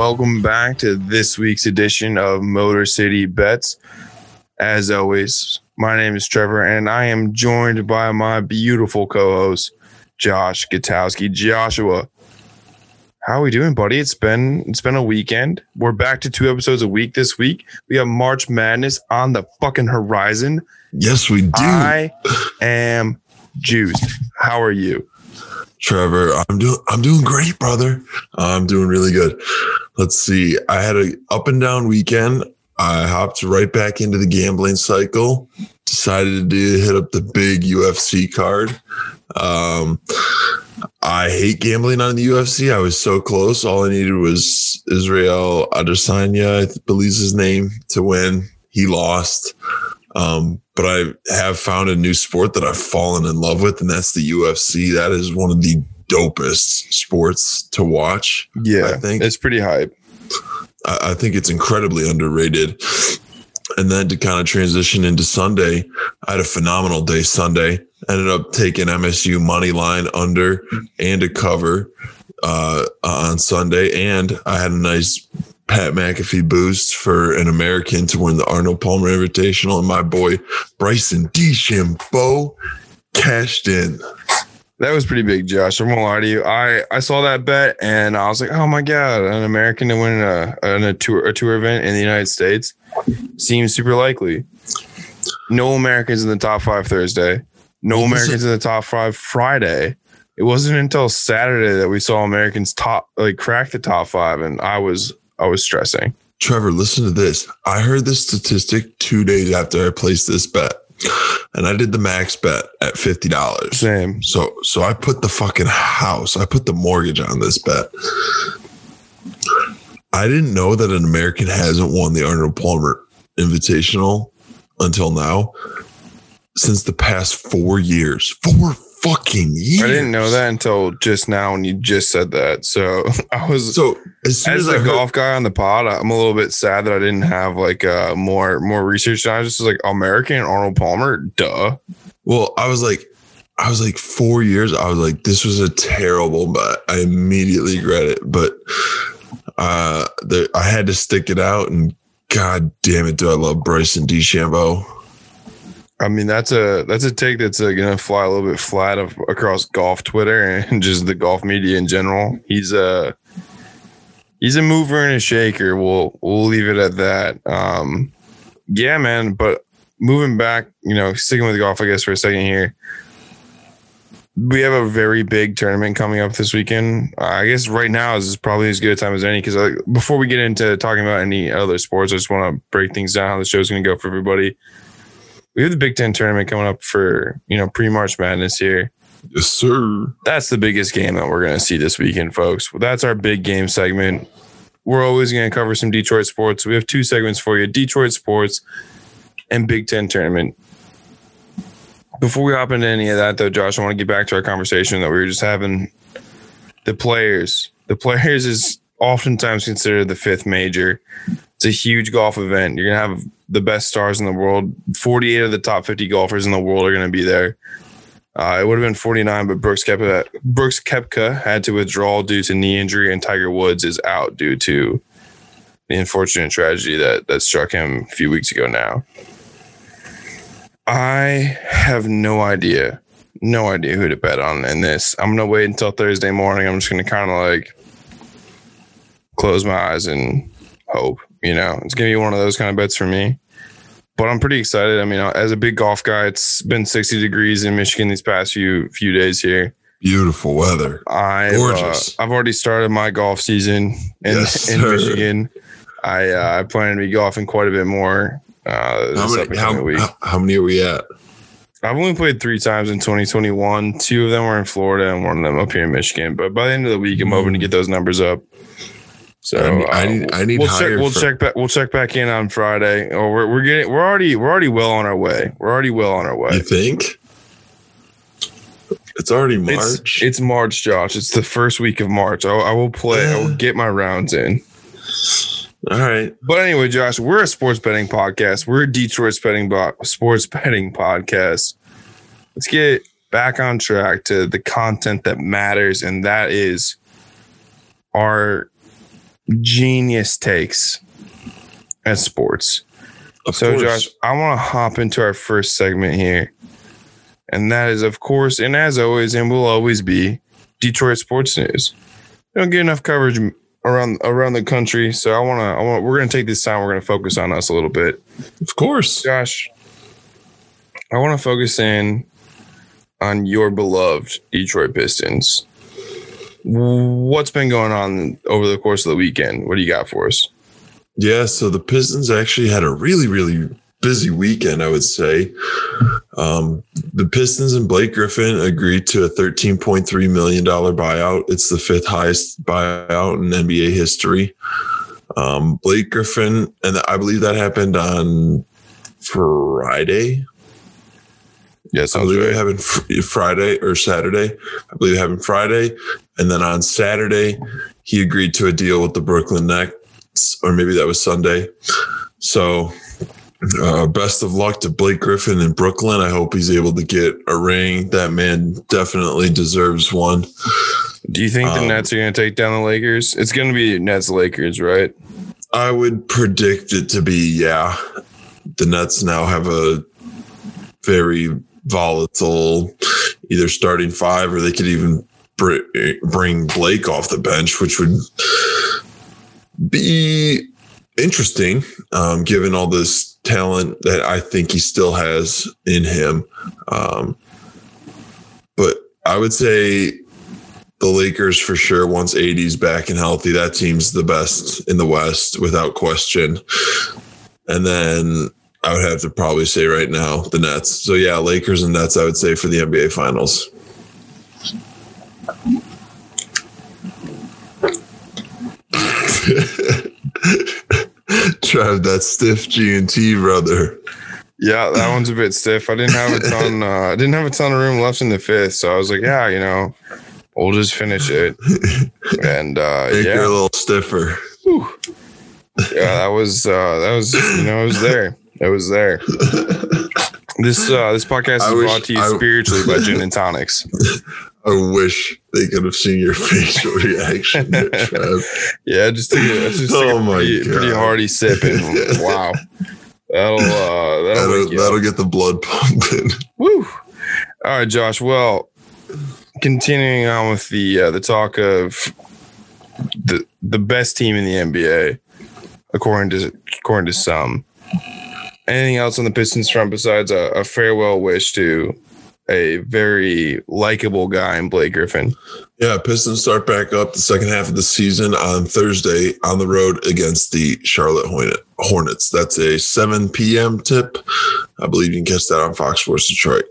Welcome back to this week's edition of Motor City Bets. As always, my name is Trevor and I am joined by my beautiful co-host Josh Gutowski. Joshua, how are we doing, buddy? It's been it's been a weekend. We're back to two episodes a week this week. We have March Madness on the fucking horizon. Yes, we do. I am juiced. How are you? Trevor, I'm doing I'm doing great, brother. I'm doing really good. Let's see. I had a up and down weekend. I hopped right back into the gambling cycle. Decided to hit up the big UFC card. Um, I hate gambling on the UFC. I was so close. All I needed was Israel Adesanya, I believe his name, to win. He lost. Um, but I have found a new sport that I've fallen in love with, and that's the UFC. That is one of the dopest sports to watch. Yeah, I think it's pretty hype. I, I think it's incredibly underrated. And then to kind of transition into Sunday, I had a phenomenal day Sunday. Ended up taking MSU money line under and a cover uh, on Sunday, and I had a nice Pat McAfee boost for an American to win the Arnold Palmer Invitational, and my boy Bryson DeChambeau cashed in. That was pretty big, Josh. I'm gonna lie to you. I, I saw that bet and I was like, oh my god, an American to win a, a tour a tour event in the United States seems super likely. No Americans in the top five Thursday. No Americans in the top five Friday. It wasn't until Saturday that we saw Americans top like crack the top five, and I was I was stressing. Trevor, listen to this. I heard this statistic two days after I placed this bet. And I did the max bet at fifty dollars. Same. So so I put the fucking house, I put the mortgage on this bet. I didn't know that an American hasn't won the Arnold Palmer Invitational until now. Since the past four years. Four fucking years. I didn't know that until just now when you just said that. So I was so as, as, as a heard, golf guy on the pod, I'm a little bit sad that I didn't have like uh more more research. I just was like American Arnold Palmer, duh. Well, I was like, I was like four years. I was like, this was a terrible but I immediately regret it, but uh, the, I had to stick it out, and God damn it, do I love Bryson DeChambeau. I mean, that's a that's a take that's uh, gonna fly a little bit flat of, across golf Twitter and just the golf media in general. He's a he's a mover and a shaker. We'll we'll leave it at that. Um, yeah, man. But moving back, you know, sticking with golf, I guess for a second here. We have a very big tournament coming up this weekend. Uh, I guess right now is probably as good a time as any because before we get into talking about any other sports, I just want to break things down how the show's going to go for everybody we have the Big Ten tournament coming up for you know pre March Madness here. Yes, sir. That's the biggest game that we're going to see this weekend, folks. Well, that's our big game segment. We're always going to cover some Detroit sports. We have two segments for you: Detroit sports and Big Ten tournament. Before we hop into any of that, though, Josh, I want to get back to our conversation that we were just having. The players, the players is oftentimes considered the fifth major. It's a huge golf event. You're gonna have the best stars in the world. 48 of the top 50 golfers in the world are gonna be there. Uh, it would have been 49, but Brooks Koepka, Brooks Koepka had to withdraw due to knee injury, and Tiger Woods is out due to the unfortunate tragedy that that struck him a few weeks ago. Now, I have no idea, no idea who to bet on in this. I'm gonna wait until Thursday morning. I'm just gonna kind of like close my eyes and hope. You know, it's gonna be one of those kind of bets for me. But I'm pretty excited. I mean, as a big golf guy, it's been 60 degrees in Michigan these past few few days here. Beautiful weather. I gorgeous. Uh, I've already started my golf season in, yes, in Michigan. I uh, I plan to be golfing quite a bit more. Uh, how, many, how, how, how many are we at? I've only played three times in 2021. Two of them were in Florida and one of them up here in Michigan. But by the end of the week, I'm hoping to get those numbers up. So I need, uh, I need, I need we'll check. We'll for- check back. We'll check back in on Friday. Oh, we're we're getting. We're already. We're already well on our way. We're already well on our way. You think? It's already March. It's, it's March, Josh. It's the first week of March. I, I will play. I will get my rounds in. All right. But anyway, Josh, we're a sports betting podcast. We're a Detroit betting bo- sports betting podcast. Let's get back on track to the content that matters, and that is our genius takes at sports. Of so, course. Josh, I want to hop into our first segment here. And that is, of course, and as always, and will always be, Detroit sports news. We don't get enough coverage around around the country, so I want to. I want. We're going to take this time. We're going to focus on us a little bit. of course. Josh, I want to focus in on your beloved Detroit Pistons. What's been going on over the course of the weekend? What do you got for us? Yeah, so the Pistons actually had a really, really busy weekend, I would say. Um, the Pistons and Blake Griffin agreed to a $13.3 million buyout. It's the fifth highest buyout in NBA history. Um, Blake Griffin, and I believe that happened on Friday. Yes, I believe happened fr- Friday or Saturday. I believe having Friday. And then on Saturday, he agreed to a deal with the Brooklyn Nets, or maybe that was Sunday. So, uh, best of luck to Blake Griffin in Brooklyn. I hope he's able to get a ring. That man definitely deserves one. Do you think the Um, Nets are going to take down the Lakers? It's going to be Nets Lakers, right? I would predict it to be, yeah. The Nets now have a very volatile either starting five or they could even br- bring Blake off the bench, which would be interesting um, given all this talent that I think he still has in him. Um, but I would say the Lakers for sure once AD's back and healthy. That team's the best in the West without question. And then I would have to probably say right now the Nets. So yeah, Lakers and Nets I would say for the NBA finals. Trav, that stiff G and T brother. Yeah, that one's a bit stiff. I didn't have a ton. Uh, I didn't have a ton of room left in the fifth, so I was like, yeah, you know, we'll just finish it. And uh, Make her a little stiffer. yeah, that was uh, that was you know, it was there. It was there. This uh, this podcast is wish- brought to you I- spiritually by gin and tonics. I wish they could have seen your facial reaction. Yeah, just took a, just took Oh a my pretty, pretty hearty sip, and wow, that'll uh, that'll, That'll, wake you up. that'll get the blood pumping. Woo! All right, Josh. Well, continuing on with the uh, the talk of the the best team in the NBA, according to according to some. Anything else on the Pistons front besides a, a farewell wish to a very likable guy in Blake Griffin? Yeah, Pistons start back up the second half of the season on Thursday on the road against the Charlotte Hornets. That's a 7 p.m. tip. I believe you can catch that on Fox Sports Detroit.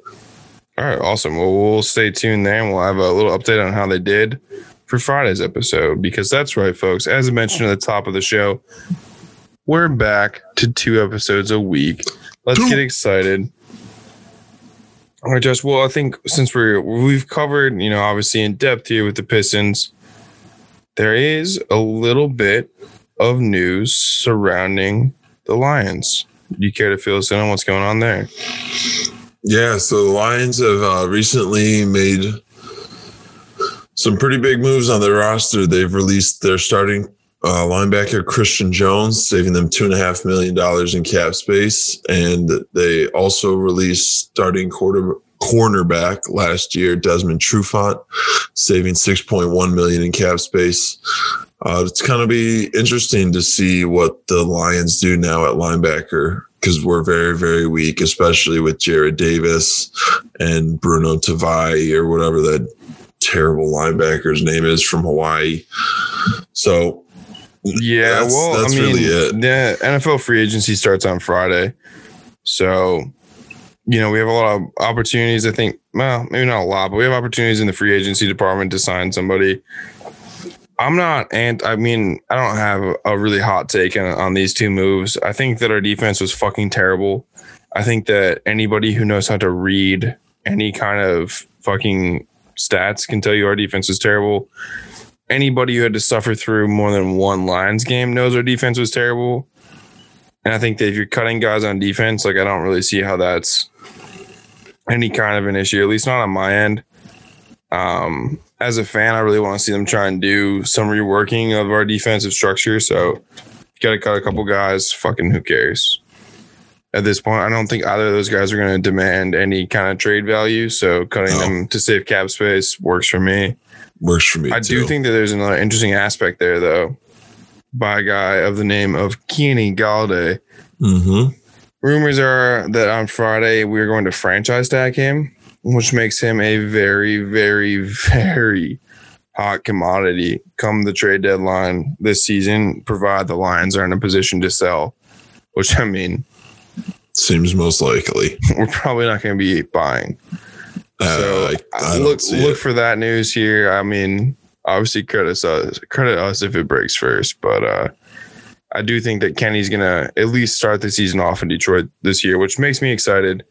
All right, awesome. Well, we'll stay tuned there and we'll have a little update on how they did for Friday's episode because that's right, folks. As I mentioned at the top of the show, we're back to two episodes a week. Let's get excited. All right, Josh. Well, I think since we're we've covered, you know, obviously in depth here with the Pistons, there is a little bit of news surrounding the Lions. Do you care to fill us in on what's going on there? Yeah, so the Lions have uh, recently made some pretty big moves on their roster. They've released their starting uh, linebacker Christian Jones, saving them two and a half million dollars in cap space, and they also released starting quarter cornerback last year Desmond Trufant, saving six point one million in cap space. Uh, it's going to be interesting to see what the Lions do now at linebacker because we're very, very weak, especially with Jarrad Davis and Bruno Tavai or whatever that terrible linebacker's name is from Hawaii. So, Yeah, That's- well, that's I mean, really it. the NFL free agency starts on Friday, so you know we have a lot of opportunities. I think, well, maybe not a lot, but we have opportunities in the free agency department to sign somebody. I'm not, and I mean, I don't have a really hot take on, on these two moves. I think that our defense was fucking terrible. I think that anybody who knows how to read any kind of fucking stats can tell you our defense is terrible anybody who had to suffer through more than one Lions game knows our defense was terrible. And I think that if you're cutting guys on defense, like I don't really see how that's any kind of an issue, at least not on my end. Um, as a fan, I really want to see them try and do some reworking of our defensive structure. So, got to cut a couple guys. Fucking who cares? At this point, I don't think either of those guys are going to demand any kind of trade value. So, cutting No. them to save cap space works for me. Works for me I too. do think that there's another interesting aspect there, though, by a guy of the name of Kenny Golladay. mm-hmm. Rumors are that on Friday we're going to franchise tag him, which makes him a very, very, very hot commodity come the trade deadline this season, provide the Lions are in a position to sell. Which I mean, Seems most likely. we're probably not going to be buying. Uh, So I, I look look it. for that news here. I mean, obviously credit us credit us if it breaks first, but uh I do think that Kenny's gonna at least start the season off in Detroit this year, which makes me excited.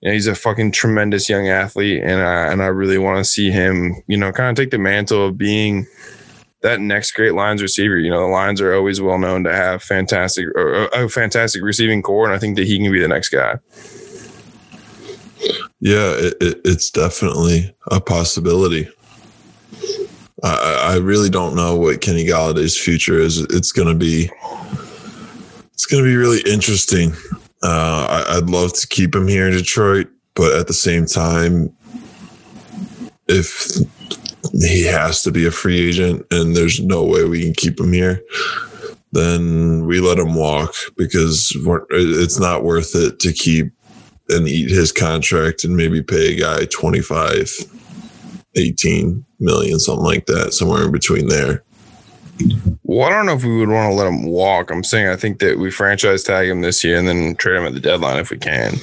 You know, he's a fucking tremendous young athlete, and I, and I really want to see him, you know, kind of take the mantle of being that next great Lions receiver. You know, the Lions are always well known to have fantastic, or, a fantastic receiving core, and I think that he can be the next guy. Yeah, it, it, it's definitely a possibility. I, I really don't know what Kenny Golladay's future is. It's going to be, it's going to be really interesting. Uh, I, I'd love to keep him here in Detroit, but at the same time, if he has to be a free agent and there's no way we can keep him here, then we let him walk because it's not worth it to keep and eat his contract and maybe pay a guy 25 18 million something like that somewhere in between there Well, I don't know if we would want to let him walk. I'm saying I think that we franchise tag him this year and then trade him at the deadline if we can.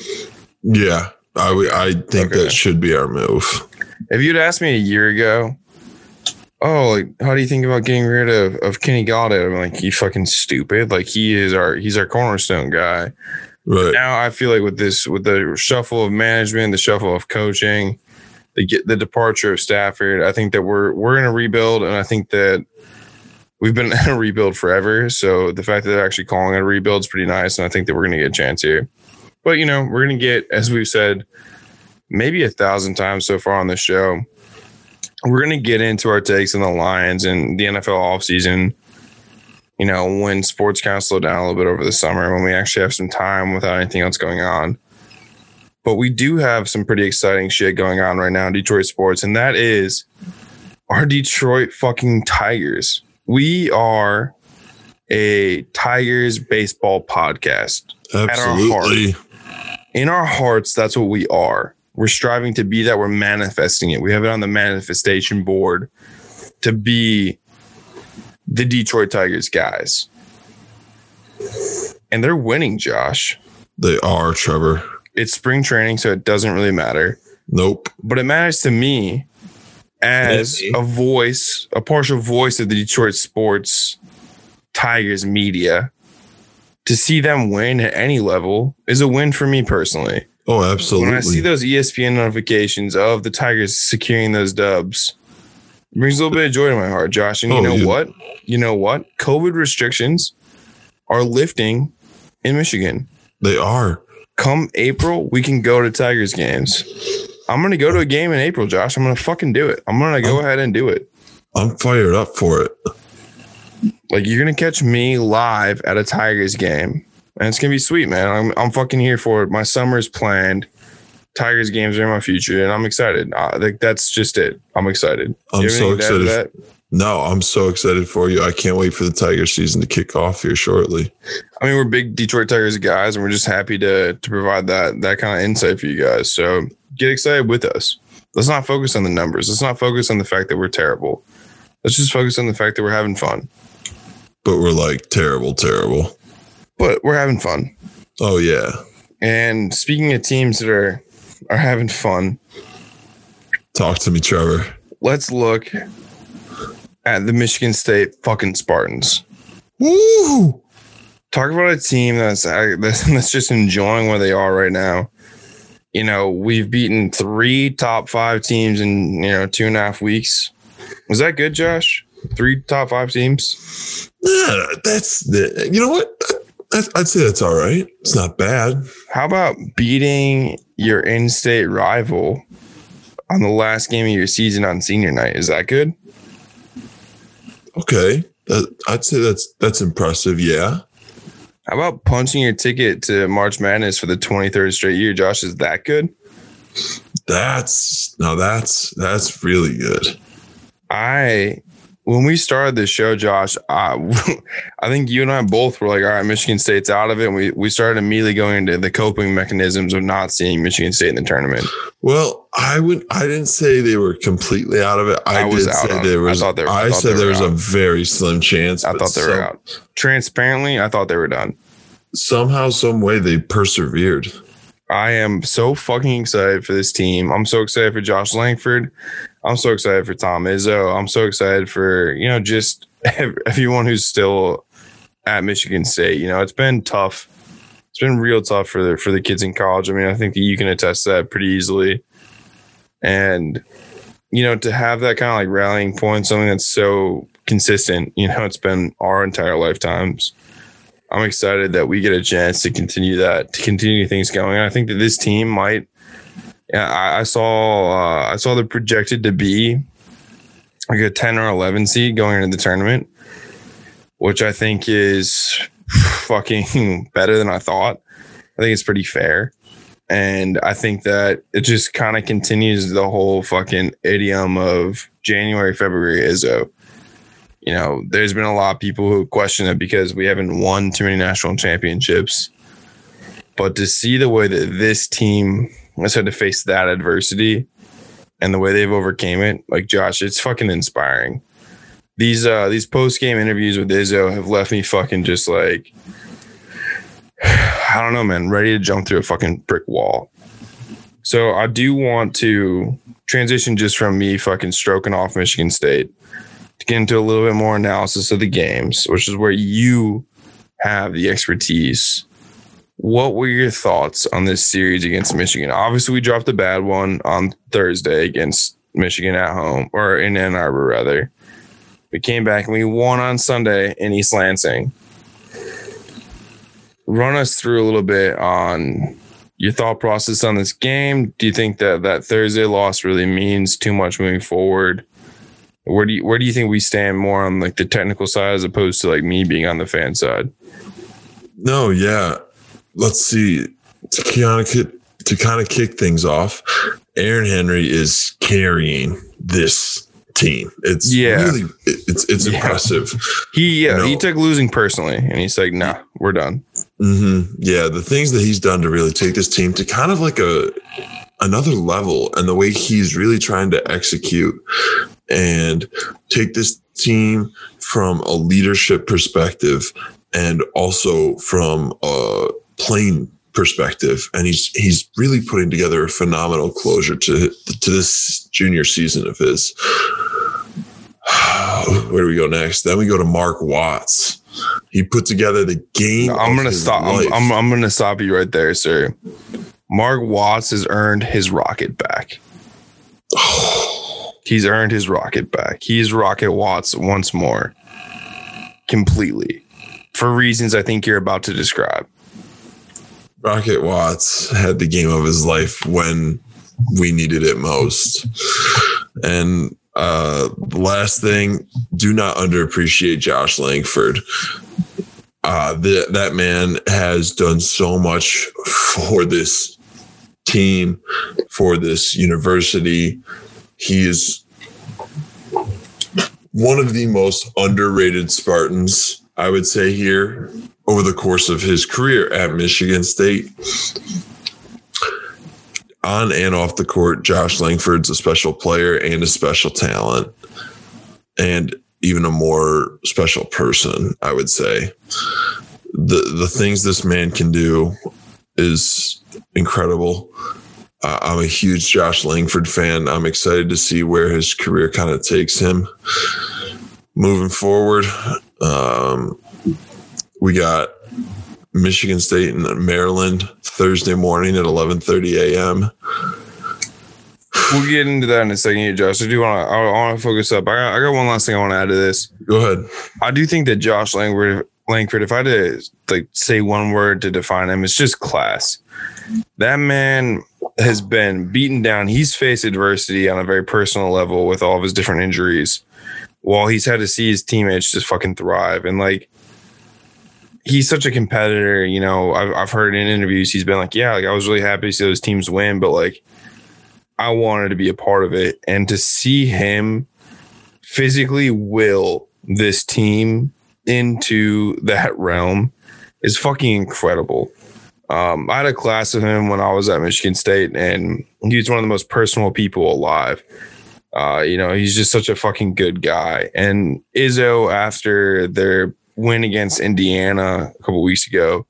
yeah i i think Okay. that should be our move If you'd asked me a year ago, oh, like how do you think about getting rid of, of Kenny Golladay? I'm like, you fucking stupid. Like he is our he's our cornerstone guy. Right Now I feel like with this with the shuffle of management, the shuffle of coaching, the get the departure of Stafford, I think that we're we're in a rebuild, and I think that we've been in a rebuild forever. So the fact that they're actually calling it a rebuild is pretty nice, and I think that we're going to get a chance here. But you know, we're going to get, as we've said, maybe a thousand times so far on the show. We're going to get into our takes on the Lions and the NFL offseason you know, when sports kind of slow down a little bit over the summer, when we actually have some time without anything else going on. But we do have some pretty exciting shit going on right now in Detroit sports, and that is our Detroit fucking Tigers. We are a Tigers baseball podcast. our absolutely In our hearts, that's what we are. We're striving to be that. We're manifesting it. We have it on the manifestation board to be the Detroit Tigers guys. And they're winning, Josh. they are trevor It's spring training, so it doesn't really matter. nope But it matters to me as a voice, a partial voice of the Detroit sports Tigers media. To see them win at any level is a win for me personally. oh absolutely When I see those ESPN notifications of the Tigers securing those dubs, it brings a little bit of joy to my heart, Josh. And you Oh, know yeah. what? You know what? COVID restrictions are lifting in Michigan. they are Come April, we can go to Tigers games. I'm gonna go to a game in April, Josh. I'm gonna fucking do it. I'm gonna go Oh. ahead and do it. i'm fired up for it Like you're gonna catch me live at a Tigers game, and it's gonna be sweet, man. I'm I'm fucking here for it. My summer's planned. Tigers games are in my future, and I'm excited. Uh, like that's just it. I'm excited. i'm so anything to add to excited that? no i'm so excited for you i can't wait for the tiger season to kick off here shortly I mean, we're big Detroit Tigers guys, and we're just happy to to provide that that kind of insight for you guys. So get excited with us. Let's not focus on the numbers. Let's not focus on the fact that we're terrible. Let's just focus on the fact that we're having fun. but we're like terrible terrible But we're having fun. oh yeah And speaking of teams that are are having fun, talk to me trevor let's look at the Michigan State fucking Spartans. Woo! Talk about a team that's that's just enjoying where they are right now. You know, we've beaten three top five teams in you know two and a half weeks. Was that good, Josh? Three top five teams. Yeah, that's the. You know what? I'd say that's all right. It's not bad. How about beating your in-state rival on the last game of your season on senior night. Is that good? Okay, that, I'd say that's that's impressive. Yeah. How about punching your ticket to March Madness for the 23rd straight year, Josh? Is that good? That's no, that's that's really good. I when we started this show, Josh, uh, I think you and I both were like, all right, Michigan State's out of it. And we, we started immediately going into the coping mechanisms of not seeing Michigan State in the tournament. Well, I would I didn't say they were completely out of it. I, I was did out say there. I was I, thought they were- I thought said there was a very slim chance. I thought they were some- out. Transparently, I thought they were done. Somehow, some way they persevered. I am so fucking excited for this team. I'm so excited for Josh Langford. I'm so excited for Tom Izzo. I'm so excited for, you know, just everyone who's still at Michigan State. You know, it's been tough. It's been real tough for the for the kids in college. I mean, I think that you can attest that pretty easily. And you know, to have that kind of like rallying point, something that's so consistent, you know, it's been our entire lifetimes. I'm excited that we get a chance to continue that, to continue things going. I think that this team might. I, I saw. Uh, I saw they're projected to be like a 10 or 11 seed going into the tournament, which I think is fucking better than I thought. I think it's pretty fair. And I think that it just kind of continues the whole fucking idiom of January, February Izzo. You know, there's been a lot of people who question it because we haven't won too many national championships. But to see the way that this team has had to face that adversity and the way they've overcame it, like Josh, it's fucking inspiring. These uh these post game interviews with Izzo have left me fucking just like I don't know, man, ready to jump through a fucking brick wall. So I do want to transition just from me fucking stroking off Michigan State to get into a little bit more analysis of the games, which is where you have the expertise. What were your thoughts on this series against Michigan? Obviously, we dropped a bad one on Thursday against Michigan at home, or in Ann Arbor, rather. We came back and we won on Sunday in East Lansing. Run us through a little bit on your thought process on this game. Do you think that that Thursday loss really means too much moving forward? Where do you where do you think we stand more on like the technical side as opposed to like me being on the fan side? No, yeah. Let's see. To kind of kick, to kind of kick things off, Aaron Henry is carrying this team. It's Yeah. really it's it's Yeah. impressive. He yeah, he took losing personally and he's like, nah, we're done. hmm Yeah, the things that he's done to really take this team to kind of like a another level, and the way he's really trying to execute and take this team from a leadership perspective and also from a playing perspective. And he's he's really putting together a phenomenal closure to to this junior season of his. Where do we go next? Then we go to mark watts. He put together the game I'm gonna stop. I'm, I'm I'm gonna stop you right there, sir. Mark Watts has earned his rocket back. He's earned his rocket back. He's Rocket Watts once more, completely, for reasons I think you're about to describe. Rocket Watts had the game of his life when we needed it most. And uh, last thing, do not underappreciate Josh Langford. Uh, the, that man has done so much for this team, for this university. He is one of the most underrated Spartans, I would say, here over the course of his career at Michigan State. On and off the court, Josh Langford's a special player and a special talent, and even a more special person, I would say. The the things this man can do is incredible. Uh, I'm a huge Josh Langford fan. I'm excited to see where his career kind of takes him moving forward. Um, we got Michigan State and Maryland Thursday morning at 11:30 a.m. We'll get into that in a second, here, Josh. I do want to. I want to focus up. I got, I got one last thing I want to add to this. Go ahead. I do think that Josh Langford, Langford, if I had to like say one word to define him, it's just class. That man has been beaten down. He's faced adversity on a very personal level with all of his different injuries, while he's had to see his teammates just fucking thrive. And like, he's such a competitor. You know, I've, I've heard in interviews he's been like, yeah, like I was really happy to see those teams win, but like, I wanted to be a part of it, and to see him physically will this team into that realm is fucking incredible. Um, I had a class with him when I was at Michigan State, and he's one of the most personal people alive. Uh, you know, he's just such a fucking good guy. And Izzo, after their win against Indiana a couple weeks ago,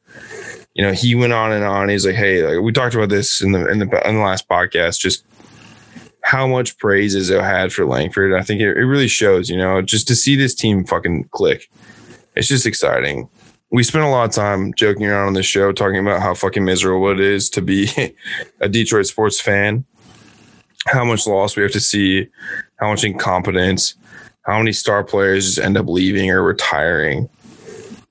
you know, he went on and on. He's like, "Hey, like, we talked about this in the in the in the last podcast. Just how much praise Izzo had for Langford. I think it, it really shows. You know, just to see this team fucking click, it's just exciting." we spent a lot of time joking around on this show talking about how fucking miserable it is to be a Detroit sports fan, how much loss we have to see, how much incompetence, how many star players just end up leaving or retiring.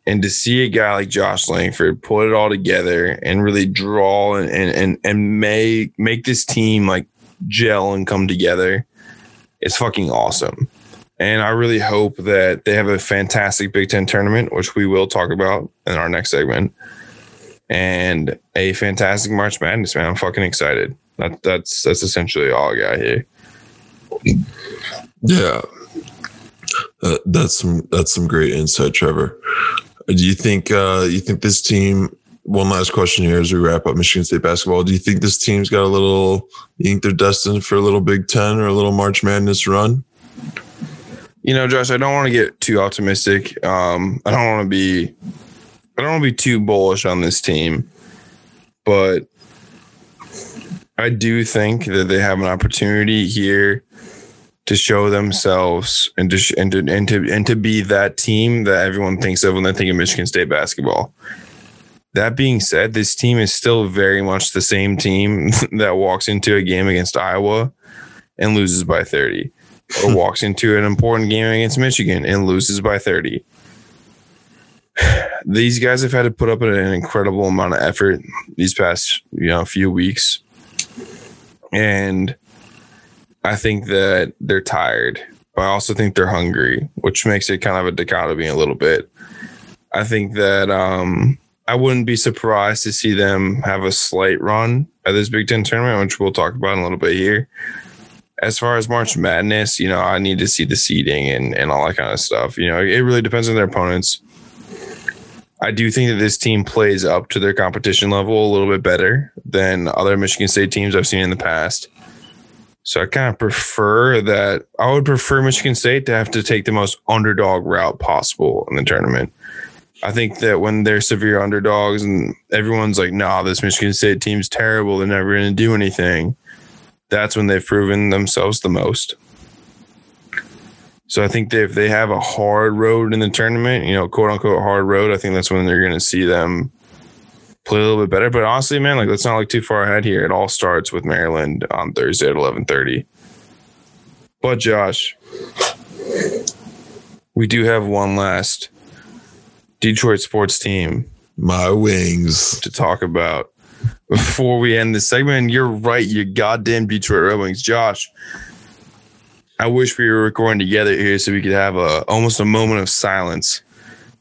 And to see a guy like Josh Langford put it all together and really draw and and and make make this team like gel and come together, it's fucking awesome. And I really hope that they have a fantastic Big Ten tournament, which we will talk about in our next segment, and a fantastic March Madness. Man, I'm fucking excited. That, that's that's essentially all I got here. Yeah, uh, that's some that's some great insight, Trevor. Do you think uh, you think this team? One last question here as we wrap up Michigan State basketball. Do you think this team's got a little? You think they're destined for a little Big Ten or a little March Madness run? You know, Josh, I don't want to get too optimistic. Um, I don't want to be I don't want to be too bullish on this team, but I do think that they have an opportunity here to show themselves and to and to and to and to be that team that everyone thinks of when they think of Michigan State basketball. That being said, this team is still very much the same team that walks into a game against Iowa and loses by 30 or walks into an important game against Michigan and loses by 30. These guys have had to put up an incredible amount of effort these past, you know, few weeks. And I think that they're tired, but I also think they're hungry, which makes it kind of a dichotomy a little bit. I think that um, I wouldn't be surprised to see them have a slight run at this Big Ten tournament, which we'll talk about in a little bit here as far as March Madness, you know, I need to see the seeding and, and all that kind of stuff. You know, it really depends on their opponents. I do think that this team plays up to their competition level a little bit better than other Michigan State teams I've seen in the past. So I kind of prefer that. I would prefer Michigan State to have to take the most underdog route possible in the tournament. I think that when they're severe underdogs and everyone's like, nah, this Michigan State team's terrible, they're never going to do anything that's when they've proven themselves the most. So I think if they have a hard road in the tournament, you know, quote unquote hard road, I think that's when they're going to see them play a little bit better. But honestly, man, like let's not look too far ahead here. It all starts with Maryland on Thursday at eleven thirty. But Josh, we do have one last Detroit sports team. My wings to talk about before we end this segment. You're right, you goddamn Detroit Red Wings. Josh, I wish we were recording together here so we could have a almost a moment of silence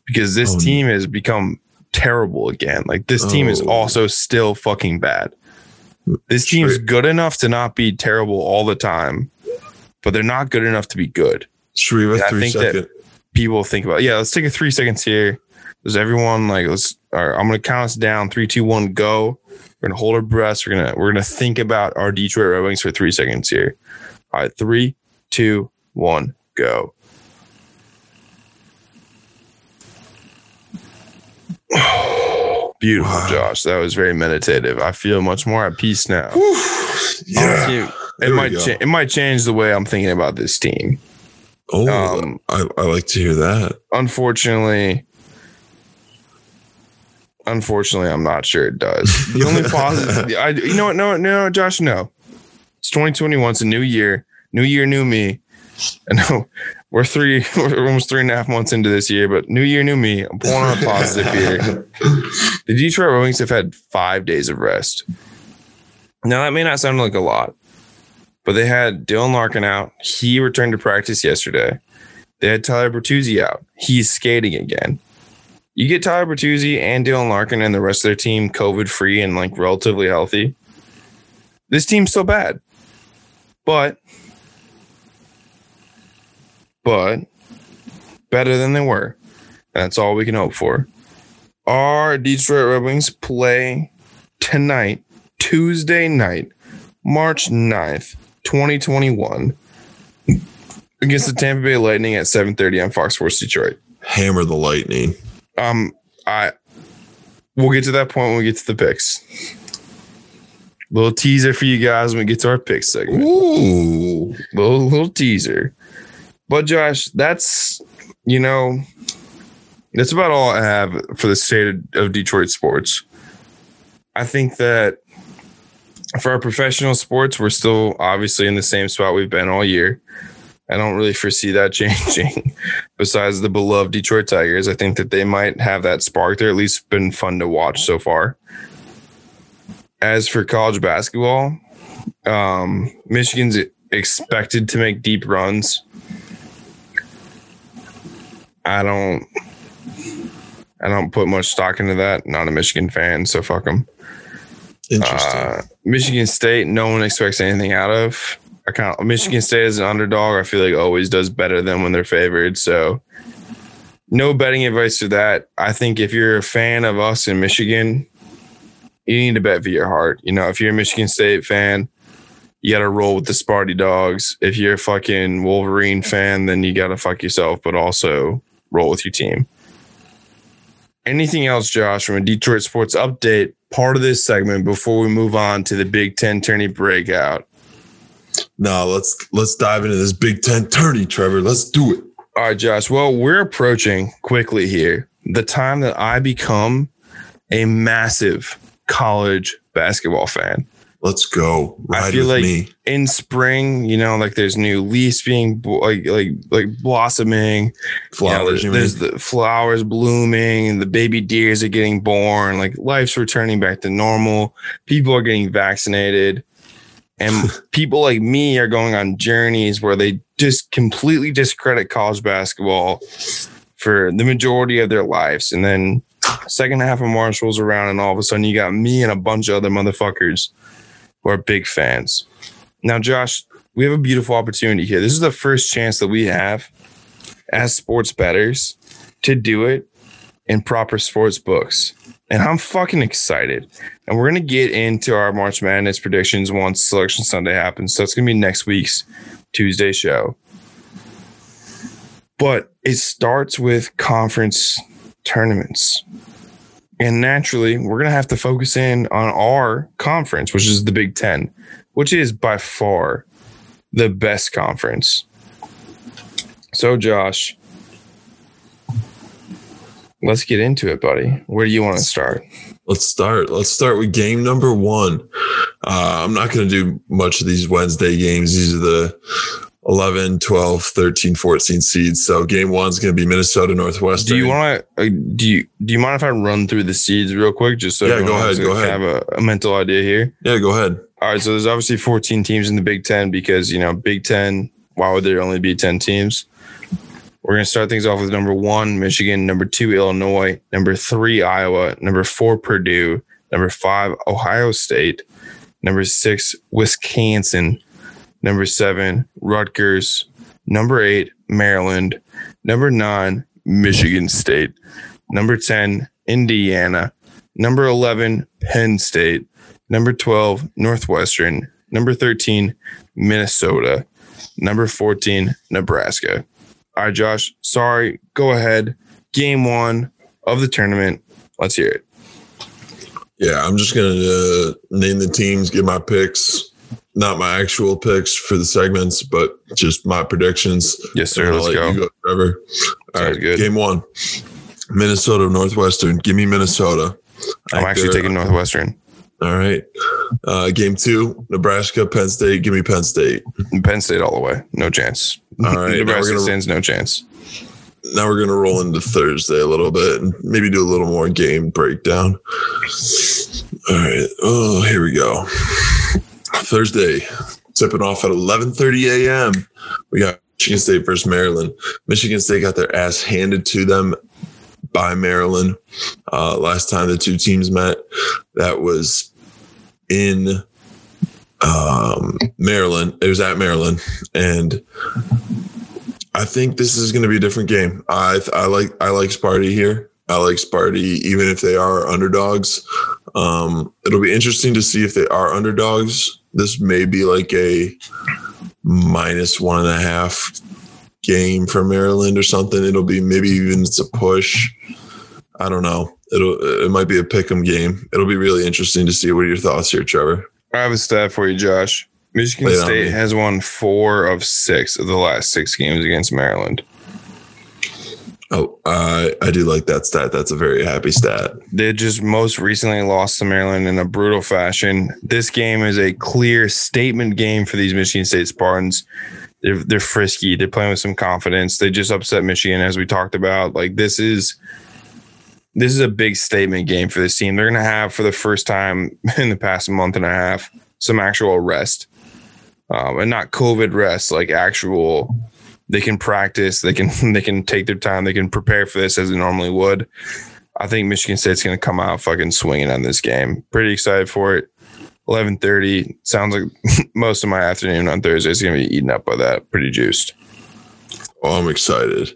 because this oh, team has become terrible again. Like this team is oh. also still fucking bad. This team's good enough to not be terrible all the time, but they're not good enough to be good. Should we have a three second? people think about. Yeah, let's take a three seconds here. Does everyone like let's all right, I'm gonna count us down. Three, two, one, go. We're gonna hold our breaths. We're gonna we're gonna think about our Detroit Red Wings for three seconds here. All right, three, two, one, go. Beautiful, wow. Josh. That was very meditative. I feel much more at peace now. yeah, it might cha- it might change the way I'm thinking about this team. Oh, um, I, I like to hear that. Unfortunately, Unfortunately, I'm not sure it does. The only positive, I, you know what? No, no, Josh, no. It's 2021. It's a new year. New year, new me. I know we're three, we're almost three and a half months into this year, but new year, new me. I'm pulling on a positive here. The Detroit Red Wings have had five days of rest. Now that may not sound like a lot, but they had Dylan Larkin out. He returned to practice yesterday. They had Tyler Bertuzzi out. He's skating again. You get Tyler Bertuzzi and Dylan Larkin and the rest of their team COVID free and like relatively healthy. This team's so bad. But but better than they were. And that's all we can hope for. Our Detroit Red Wings play tonight, Tuesday night, March 9th, 2021, against the Tampa Bay Lightning at 7:30 on Fox Sports Detroit. Hammer the lightning. Um, I we'll get to that point when we get to the picks. A little teaser for you guys when we get to our picks segment. Ooh. Little little teaser. But Josh, that's you know, that's about all I have for the state of Detroit sports. I think that for our professional sports, we're still obviously in the same spot we've been all year. I don't really foresee that changing. Besides the beloved Detroit Tigers, I think that they might have that spark. They're at least been fun to watch so far. As for college basketball, um, Michigan's expected to make deep runs. I don't. I don't put much stock into that. Not a Michigan fan, so fuck them. Interesting. Uh, Michigan State, no one expects anything out of. I kind of Michigan State as an underdog. I feel like always does better than when they're favored. So, no betting advice to that. I think if you're a fan of us in Michigan, you need to bet via your heart. You know, if you're a Michigan State fan, you got to roll with the Sparty Dogs. If you're a fucking Wolverine fan, then you got to fuck yourself, but also roll with your team. Anything else, Josh, from a Detroit sports update, part of this segment before we move on to the Big Ten tourney breakout? No, let's let's dive into this Big Ten tourney, Trevor. Let's do it. All right, Josh. Well, we're approaching quickly here the time that I become a massive college basketball fan. Let's go. Ride I feel like me. in spring, you know, like there's new leaves being like like like blossoming. Flowers. You know, there's mean? the flowers blooming, and the baby deers are getting born. Like life's returning back to normal. People are getting vaccinated, and people like me are going on journeys where they just completely discredit college basketball for the majority of their lives, and then second half of March rolls around, and all of a sudden you got me and a bunch of other motherfuckers who are big fans. Now, Josh, we have a beautiful opportunity here. This is the first chance that we have as sports betters to do it in proper sports books. And I'm fucking excited. And we're to get into our March Madness predictions once Selection Sunday happens. So it's to be next week's Tuesday show. But it starts with conference tournaments. And naturally, we're going to have to focus in on our conference, which is the Big Ten, which is by far the best conference. So, Josh, let's get into it, buddy. Where do you want to start? Let's start. Let's start with game number one. Uh, I'm not going to do much of these Wednesday games. These are the 11, 12, 13, 14 seeds. So game one's going to be Minnesota Northwestern. Do you want to? Uh, do you do you mind if I run through the seeds real quick, just so Yeah, go ahead, go ahead. have a, a mental idea here? Yeah, go ahead. All right, so there's obviously 14 teams in the Big Ten because you know Big Ten. Why would there only be 10 teams? We're gonna start things off with number one, Michigan. Number two, Illinois. Number three, Iowa. Number four, Purdue. Number five, Ohio State. Number six, Wisconsin. Number seven, Rutgers. Number eight, Maryland. Number nine, Michigan State. Number 10, Indiana. Number 11, Penn State. Number 12, Northwestern. Number 13, Minnesota. Number 14, Nebraska. All right, Josh. Sorry. Go ahead. Game one of the tournament. Let's hear it. Yeah, I'm just going to uh, name the teams, give my picks. Not my actual picks for the segments, but just my predictions. Yes, sir. Let's let go. go, Trevor. All Sounds right, good. game one. Minnesota Northwestern. Give me Minnesota. I'm actually taking Northwestern. All right. Uh, game two, Nebraska, Penn State. Give me Penn State. Penn State all the way. No chance. All right, Nebraska gonna- stands no chance. Now we're going to roll into Thursday a little bit and maybe do a little more game breakdown. All right. Oh, here we go. Thursday, tipping off at 11:30 a.m. We got Michigan State versus Maryland. Michigan State got their ass handed to them by Maryland uh, last time the two teams met. That was in um, Maryland. It was at Maryland, and I think this is going to be a different game. I I like I like Sparty here. I like Sparty, even if they are underdogs. Um, it'll be interesting to see if they are underdogs. This may be like a minus one and a half game for Maryland or something. It'll be maybe even it's a push. I don't know. It'll it might be a pick'em game. It'll be really interesting to see. What are your thoughts here, Trevor? I have a stat for you, Josh. Michigan State has won four of six of the last six games against Maryland. Oh, I I do like that stat. That's a very happy stat. They just most recently lost to Maryland in a brutal fashion. This game is a clear statement game for these Michigan State Spartans. They're they're frisky. They're playing with some confidence. They just upset Michigan, as we talked about. Like this is this is a big statement game for this team. They're gonna have for the first time in the past month and a half some actual rest, um, and not COVID rest, like actual. They can practice. They can they can take their time. They can prepare for this as they normally would. I think Michigan State's going to come out fucking swinging on this game. Pretty excited for it. Eleven thirty sounds like most of my afternoon on Thursday is going to be eaten up by that. Pretty juiced. Oh, I'm excited.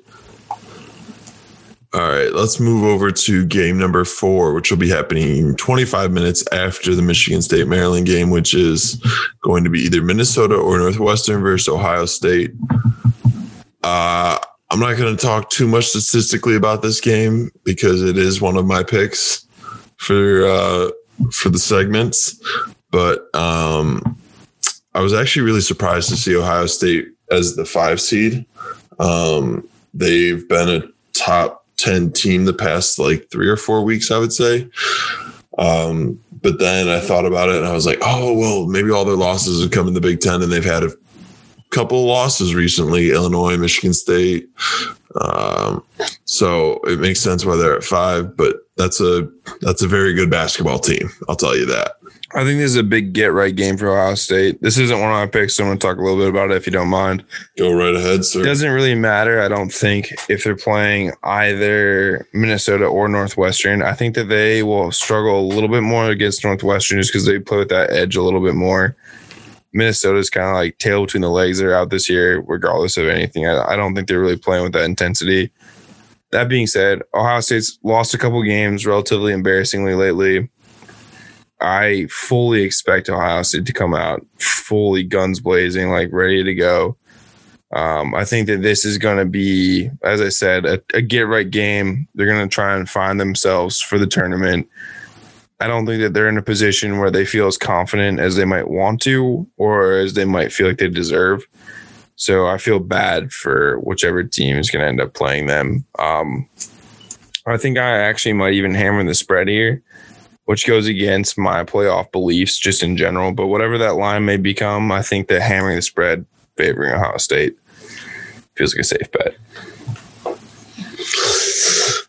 All right, let's move over to game number four, which will be happening 25 minutes after the Michigan State Maryland game, which is going to be either Minnesota or Northwestern versus Ohio State. Uh, I'm not going to talk too much statistically about this game because it is one of my picks for uh, for the segments. But um, I was actually really surprised to see Ohio State as the five seed. Um, they've been a top 10 team the past like three or four weeks, I would say. Um, but then I thought about it and I was like, oh, well, maybe all their losses have come in the Big Ten and they've had a couple of losses recently Illinois, Michigan State. Um, so it makes sense why they're at five, but that's a that's a very good basketball team. I'll tell you that. I think this is a big get right game for Ohio State. This isn't one of my picks, so I'm going to talk a little bit about it if you don't mind. Go right ahead, sir. It doesn't really matter, I don't think, if they're playing either Minnesota or Northwestern. I think that they will struggle a little bit more against Northwestern just because they play with that edge a little bit more. Minnesota's kind of like tail between the legs. They're out this year, regardless of anything. I, I don't think they're really playing with that intensity. That being said, Ohio State's lost a couple games relatively embarrassingly lately. I fully expect Ohio State to come out fully guns blazing, like ready to go. Um, I think that this is going to be, as I said, a, a get right game. They're going to try and find themselves for the tournament. I don't think that they're in a position where they feel as confident as they might want to or as they might feel like they deserve. So I feel bad for whichever team is going to end up playing them. Um, I think I actually might even hammer the spread here, which goes against my playoff beliefs just in general. But whatever that line may become, I think that hammering the spread favoring Ohio State feels like a safe bet.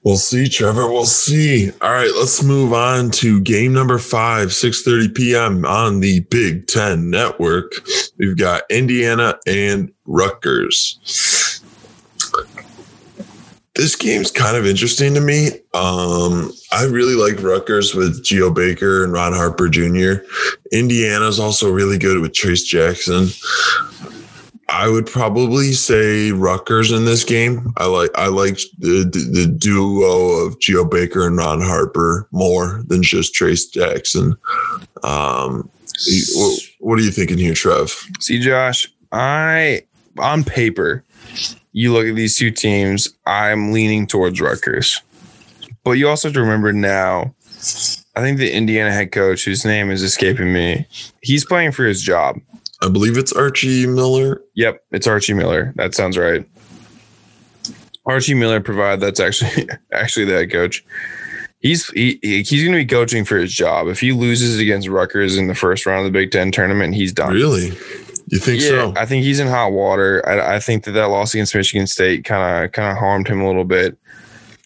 We'll see, Trevor. We'll see. All right, let's move on to game number five, 6:30 p.m. on the Big Ten Network. We've got Indiana and Rutgers. This game's kind of interesting to me. Um, I really like Rutgers with Geo Baker and Ron Harper Jr. Indiana's also really good with Trayce Jackson. I would probably say Rutgers in this game. I like I like the the duo of Geo Baker and Ron Harper more than just Trayce Jackson. Um, what, what are you thinking here, Trev? See, Josh, I on paper, you look at these two teams, I'm leaning towards Rutgers. But you also have to remember now, I think the Indiana head coach, whose name is escaping me, he's playing for his job. I believe it's Archie Miller. Yep, it's Archie Miller. That sounds right. Archie Miller provide that's actually actually the head coach. He's he, he's going to be coaching for his job. If he loses against Rutgers in the first round of the Big Ten tournament, he's done. Really? You think yeah, so? I think he's in hot water. I, I think that that loss against Michigan State kind of kind of harmed him a little bit.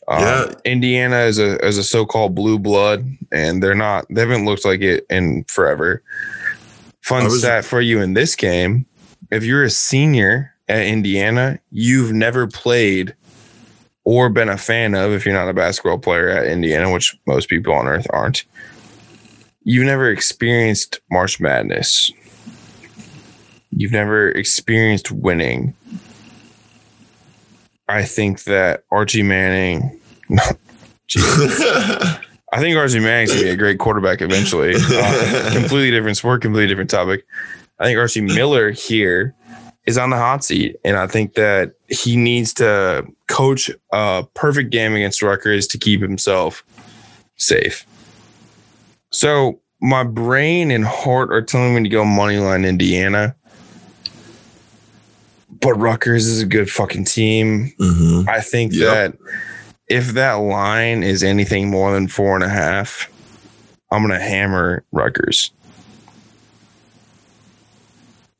Um, Yeah. Indiana is a is a so called blue blood, and they're not. They haven't looked like it in forever. Fun was- stat for you in this game: if you're a senior at Indiana, you've never played or been a fan of, if you're not a basketball player at Indiana, which most people on earth aren't. You've never experienced March Madness. You've never experienced winning. I think that Archie Manning. I think Archie Manning's gonna be a great quarterback eventually. Uh, completely different sport, completely different topic. I think Archie Miller here is on the hot seat, and I think that he needs to coach a perfect game against Rutgers to keep himself safe. So my brain and heart are telling me to go moneyline Indiana, but Rutgers is a good fucking team. Mhm. I think Yep. that if that line is anything more than four and a half, I'm gonna hammer Rutgers.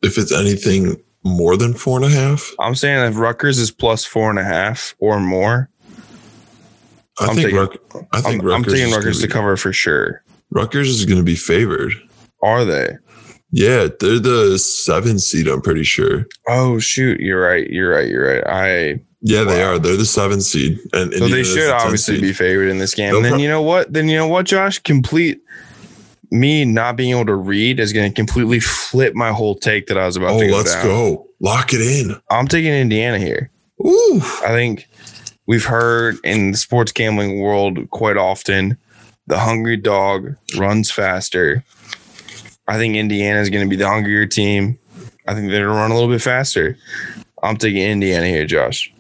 If it's anything more than four and a half, I'm saying if Rutgers is plus four and a half or more, I I'm think taking- Ruck, I think I'm, Rutgers I'm taking Rutgers to be- cover for sure. Rutgers is going to be favored. Are they? Yeah, they're the seven seed. I'm pretty sure. Oh shoot, you're right. You're right. You're right. I Yeah, they are. They're the seven seed, and so they should obviously be favored in this game. They'll And then prob- you know what? Then you know what, Josh? Complete me not being able to read is going to completely flip my whole take that I was about Oh, to go let's down. go. Lock it in. I'm taking Indiana here. Ooh, I think we've heard in the sports gambling world quite often the hungry dog runs faster. I think Indiana is going to be the hungrier team. I think they're going to run a little bit faster. I'm taking Indiana here, Josh.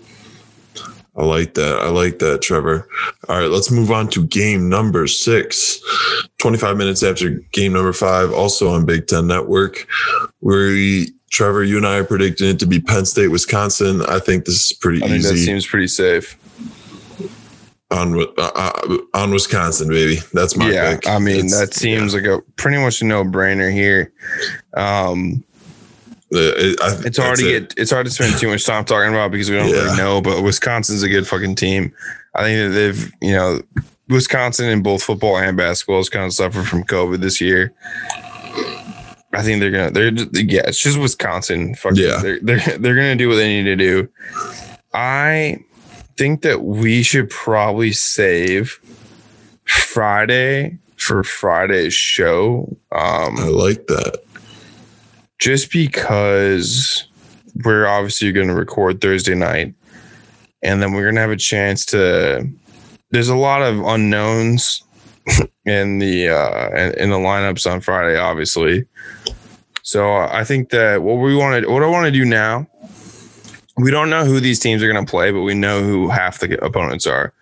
I like that. I like that, Trevor. All right, let's move on to game number six. 25 minutes after game number five, also on Big Ten Network. We, Trevor, you and I are predicting it to be Penn State, Wisconsin. I think this is pretty I think that seems pretty safe. On uh, uh, on Wisconsin, baby. That's my yeah, pick. I mean It's- that seems like a pretty much a no brainer here. Um, it- I- it's hard to it. get it's hard to spend too much time talking about because we don't Yeah. really know. But Wisconsin's a good fucking team. I think that they've you know Wisconsin in both football and basketball has kind of suffered from COVID this year. I think they're gonna they're yeah it's just Wisconsin. Fucking, Yeah. they're they're they're gonna do what they need to do. I think that we should probably save Friday for Friday's show. Um, I like that. just because we're obviously going to record Thursday night and then we're going to have a chance to there's a lot of unknowns in the uh in, in the lineups on Friday obviously. So I think that what we want to what I want to do now we don't know who these teams are going to play but we know who half the opponents are.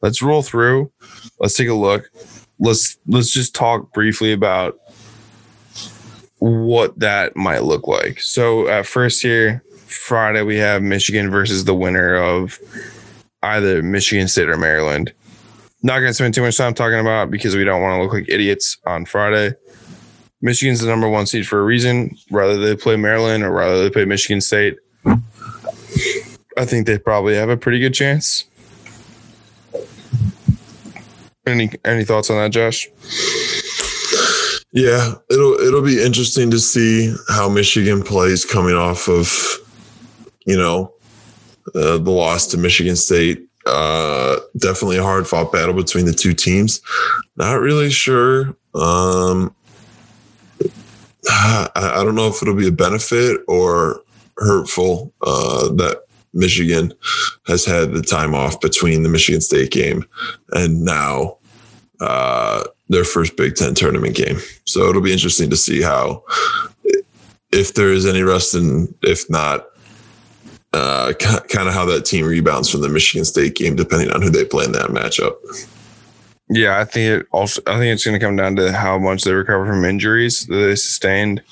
Let's roll through. Let's take a look. Let's let's just talk briefly about what that might look like. So at first here, Friday we have Michigan versus the winner of either Michigan State or Maryland. Not gonna spend too much time talking about because we don't want to look like idiots on Friday. Michigan's the number one seed for a reason. Rather they play Maryland or rather they play Michigan State. I think they probably have a pretty good chance. Any any thoughts on that, Josh? Yeah, it'll it'll be interesting to see how Michigan plays coming off of, you know, uh, the loss to Michigan State. Uh, definitely a hard fought battle between the two teams. Not really sure. Um, I, I don't know if it'll be a benefit or hurtful uh, that Michigan has had the time off between the Michigan State game and now uh, their first Big Ten tournament game. So it'll be interesting to see how, if there is any rest, and if not, uh, kind of how that team rebounds from the Michigan State game, depending on who they play in that matchup. Yeah, I think it also. I think it's going to come down to how much they recover from injuries that they sustained.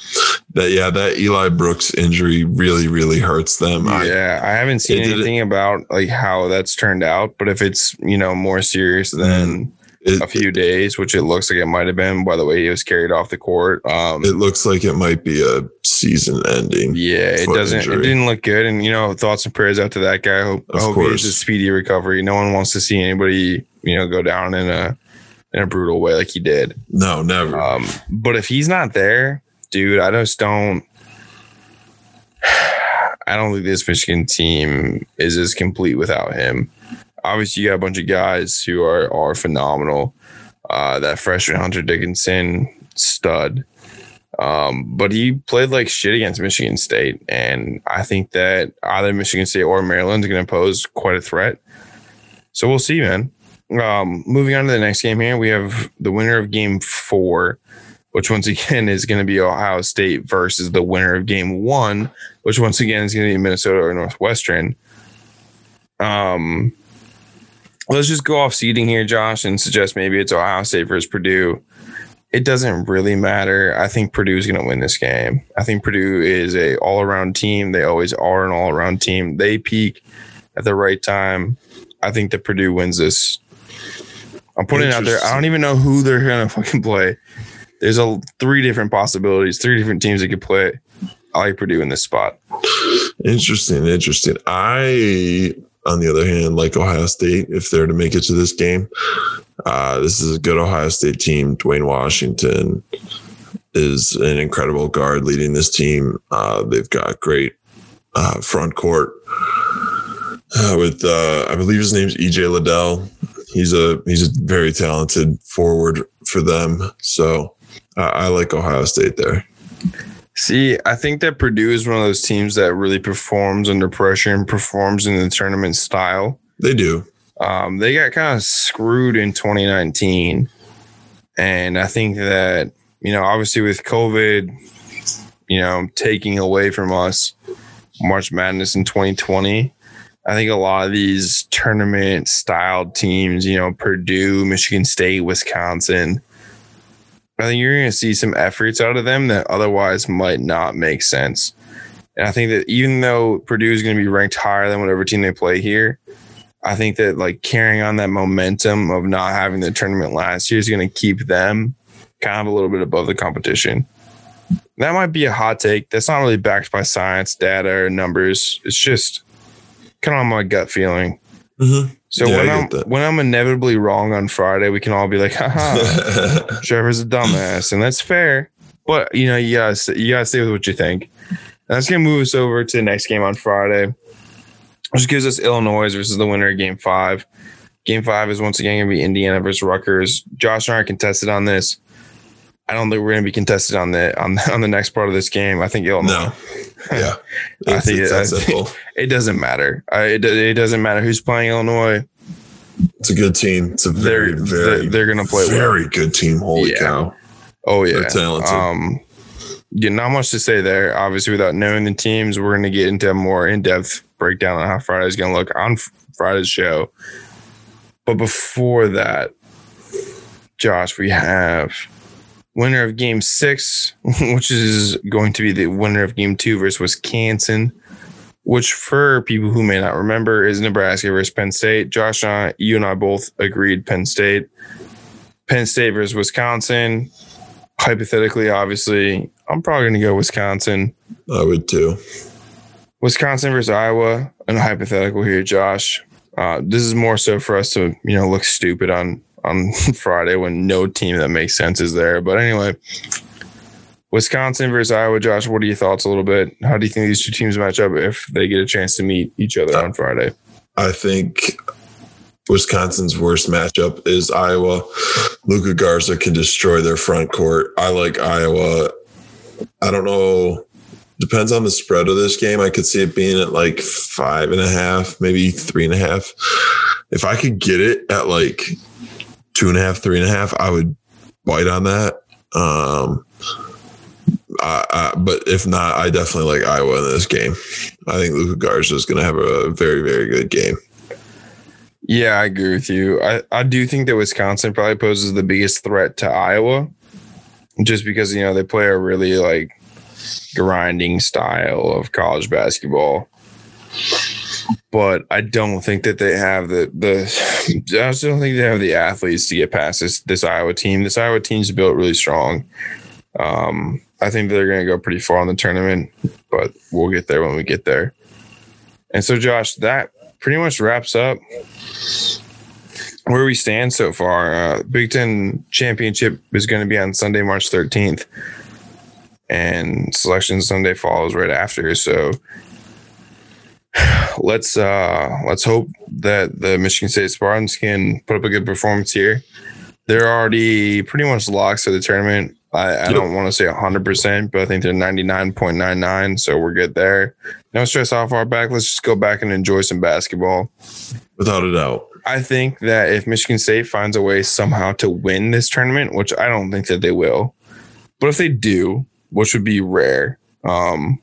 That yeah, that Eli Brooks injury really, really hurts them. I- yeah, I haven't seen did it- anything about like how that's turned out, but if it's you know more serious than it, a few days, which it looks like it might have been by the way he was carried off the court. Um, it looks like it might be a season ending. yeah, it doesn't. It didn't look good, and you know, thoughts and prayers out to that guy. I hope, I Of hope he has a speedy recovery. No one wants to see anybody you know go down in a in a brutal way like he did. No, never. Um, but if he's not there, dude, I just don't. I don't think this Michigan team is as complete without him. Obviously, you got a bunch of guys who are are phenomenal. Uh, that freshman Hunter Dickinson stud. Um, but he played like shit against Michigan State, and I think that either Michigan State or Maryland is going to pose quite a threat. So we'll see, man. Um, moving on to the next game here, we have the winner of Game Four, which once again is going to be Ohio State versus the winner of Game One, which once again is going to be Minnesota or Northwestern. Um, let's just go off seeding here, Josh, and suggest maybe it's Ohio State versus Purdue it doesn't really matter. I think Purdue is going to win this game. I think Purdue is a all around team. They always are an all around team. They peak at the right time. I think that Purdue wins this. I'm putting it out there. I don't even know who they're going to fucking play. There's a three different possibilities, three different teams that could play. I like Purdue in this spot. Interesting, interesting. I, on the other hand, like Ohio State if they're to make it to this game. Uh, this is a good Ohio State team. Duane Washington is an incredible guard leading this team. Uh, they've got great uh, front court uh, with uh, I believe his name's EJ Liddell. He's a he's a very talented forward for them. So I like Ohio State there. See, I think that Purdue is one of those teams that really performs under pressure and performs in the tournament style. They do. Um, they got kind of screwed in 2019. And I think that, you know, obviously with COVID, you know, taking away from us March Madness in 2020, I think a lot of these tournament styled teams, you know, Purdue, Michigan State, Wisconsin, I think you're going to see some efforts out of them that otherwise might not make sense. And I think that even though Purdue is going to be ranked higher than whatever team they play here, I think that like carrying on that momentum of not having the tournament last year is going to keep them kind of a little bit above the competition. That might be a hot take. That's not really backed by science, data, or numbers. It's just kind of my gut feeling. Mm-hmm. So yeah, when I'm when I'm inevitably wrong on Friday, we can all be like, "Haha, Trevor's a dumbass," and that's fair. But you know, you gotta you gotta stay with what you think. And that's gonna move us over to the next game on Friday which gives us Illinois versus the winner of game five. Game five is once again going to be Indiana versus Rutgers. Josh and I are contested on this. I don't think we're going to be contested on the on the, on the next part of this game. I think Illinois. No. Yeah. I think, it, I think it, doesn't matter. I, it, it doesn't matter who's playing Illinois. It's a good team. It's a very, they're, very, they're, they're going to play very well. good team. Holy yeah. cow! Oh yeah, they're talented. Um, yeah, not much to say there. Obviously, without knowing the teams, we're going to get into a more in depth breakdown on how Friday's going to look on Friday's show. But before that, Josh, we have winner of game six, which is going to be the winner of game two versus Wisconsin, which for people who may not remember is Nebraska versus Penn State. Josh, and I, you and I both agreed Penn State. Penn State versus Wisconsin hypothetically, obviously, I'm probably going to go Wisconsin. I would too. Wisconsin versus Iowa, and hypothetical here, Josh. Uh, this is more so for us to, you know, look stupid on on Friday when no team that makes sense is there. But anyway, Wisconsin versus Iowa, Josh. What are your thoughts a little bit? How do you think these two teams match up if they get a chance to meet each other on Friday? I think Wisconsin's worst matchup is Iowa. Luka Garza can destroy their front court. I like Iowa. I don't know. Depends on the spread of this game. I could see it being at like five and a half, maybe three and a half. If I could get it at like two and a half, three and a half, I would bite on that. Um, I, I, but if not, I definitely like Iowa in this game. I think Luka Garza is going to have a very, very good game. Yeah, I agree with you. I, I do think that Wisconsin probably poses the biggest threat to Iowa just because, you know, they play a really like grinding style of college basketball. But I don't think that they have the the I don't think they have the athletes to get past this this Iowa team. This Iowa team's built really strong. Um, I think they're going to go pretty far in the tournament, but we'll get there when we get there. And so, Josh, that pretty much wraps up where we stand so far. Uh, Big Ten championship is going to be on Sunday, March 13th. and Selection Sunday follows right after. So let's uh let's hope that the Michigan State Spartans can put up a good performance here. They're already pretty much locks for the tournament. I, I Yep. don't want to say 100%, but I think they're 99.99. So we're good there. No stress off our back. Let's just go back and enjoy some basketball. Without a doubt. I think that if Michigan State finds a way somehow to win this tournament, which I don't think that they will, but if they do, which would be rare, um,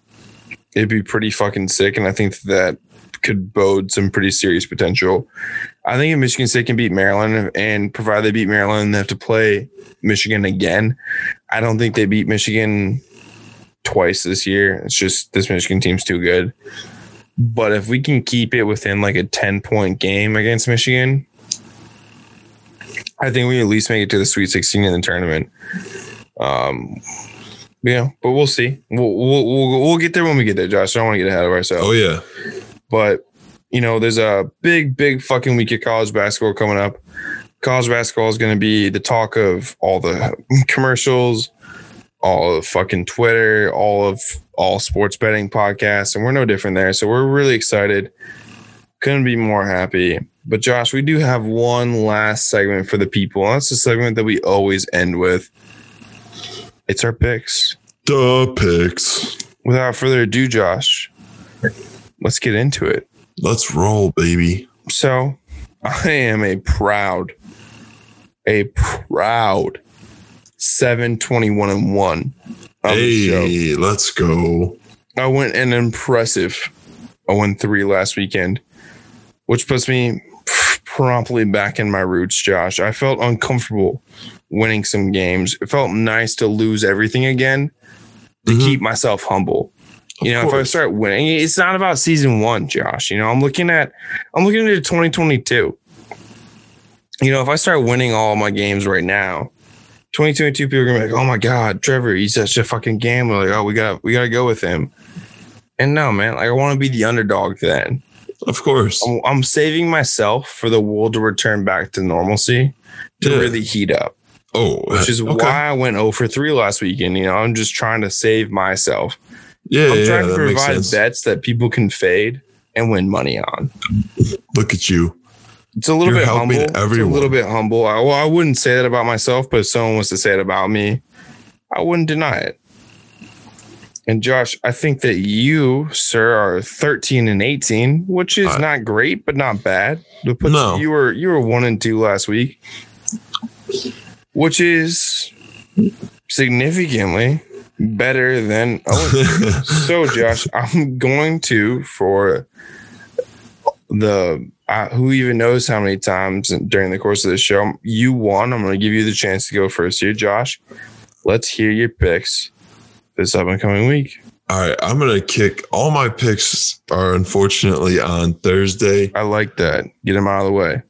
it'd be pretty fucking sick. And I think that could bode some pretty serious potential. I think if Michigan State can beat Maryland and provide they beat Maryland, they have to play Michigan again. I don't think they beat Michigan twice this year. It's just this Michigan team's too good. But if we can keep it within like a 10 point game against Michigan, I think we at least make it to the Sweet 16 in the tournament. Um, yeah, but we'll see. We'll, we'll, we'll, we'll get there when we get there, Josh. I don't want to get ahead of ourselves. Oh yeah. But, you know, there's a big, big fucking week of college basketball coming up. College basketball is going to be the talk of all the commercials, all of fucking Twitter, all of all sports betting podcasts, and we're no different there. So we're really excited. Couldn't be more happy. But Josh, we do have one last segment for the people. That's the segment that we always end with. It's our picks. The picks. Without further ado, Josh, let's get into it. Let's roll, baby. So, I am a proud, a proud 721 and 1 on show. Hey, let's go. I went an impressive I 0 3 last weekend, which puts me promptly back in my roots, Josh. I felt uncomfortable winning some games. It felt nice to lose everything again to Mhm. keep myself humble. You Of know, if I start winning, it's not about season one, Josh. You know, I'm looking at I'm looking at 2022. You know, if I start winning all my games right now, 2022 people are gonna be like, oh my god, Trevor, he's such a fucking gambler. Like, oh, we gotta we gotta go with him. And no, man, like I want to be the underdog then. Of course. I'm, I'm saving myself for the world to return back to normalcy to Yeah. really heat up, Oh, which is okay. why I went 0 for 3 last weekend. You know, I'm just trying to save myself. Yeah, I'm yeah, trying to provide bets that people can fade and win money on. Look at you. It's a little You're bit humble. It's a little bit humble. I, well, I wouldn't say that about myself, but if someone was to say it about me, I wouldn't deny it. And Josh, I think that you, sir, are 13 and 18, which is not great, but not bad. Puts- No. You were you were one and two last week, which is significantly better than oh, so Josh, I'm going to for the uh, who even knows how many times during the course of the show you won. I'm going to give you the chance to go first here, Josh. Let's hear your picks this up and coming week. All right, I'm gonna kick. All my picks are unfortunately on Thursday. I like that. Get them out of the way.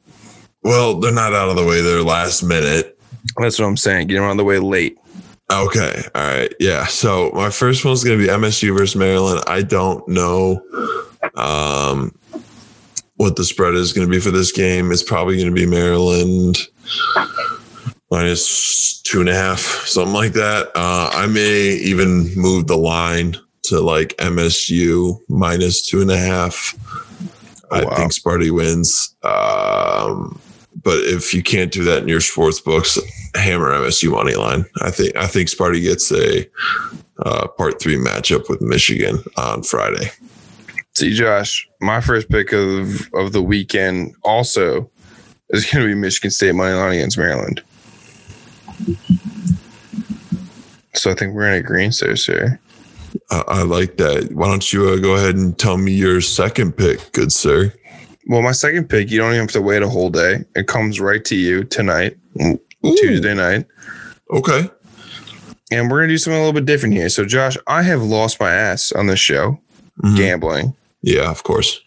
Well, they're not out of the way. They're last minute. That's what I'm saying. Get out of the way late. Okay. All right. Yeah. So my first one's going to be MSU versus Maryland. I don't know um, what the spread is going to be for this game. It's probably going to be Maryland minus two and a half, something like that. Uh, I may even move the line to like MSU minus two and a half. I Wow. think Sparty wins. Um, but if you can't do that in your sports books, hammer MSU money line. I think I think Sparty gets a uh, part three matchup with Michigan on Friday. See, Josh, my first pick of of the weekend also is going to be Michigan State money line against Maryland. So I think we're in agreement there, sir. I, I like that. Why don't you uh, go ahead and tell me your second pick, good sir? Well, my second pick, you don't even have to wait a whole day. It comes right to you tonight, Ooh, Tuesday night. Okay. And we're going to do something a little bit different here. So, Josh, I have lost my ass on this show Mhm. gambling. Yeah, of course.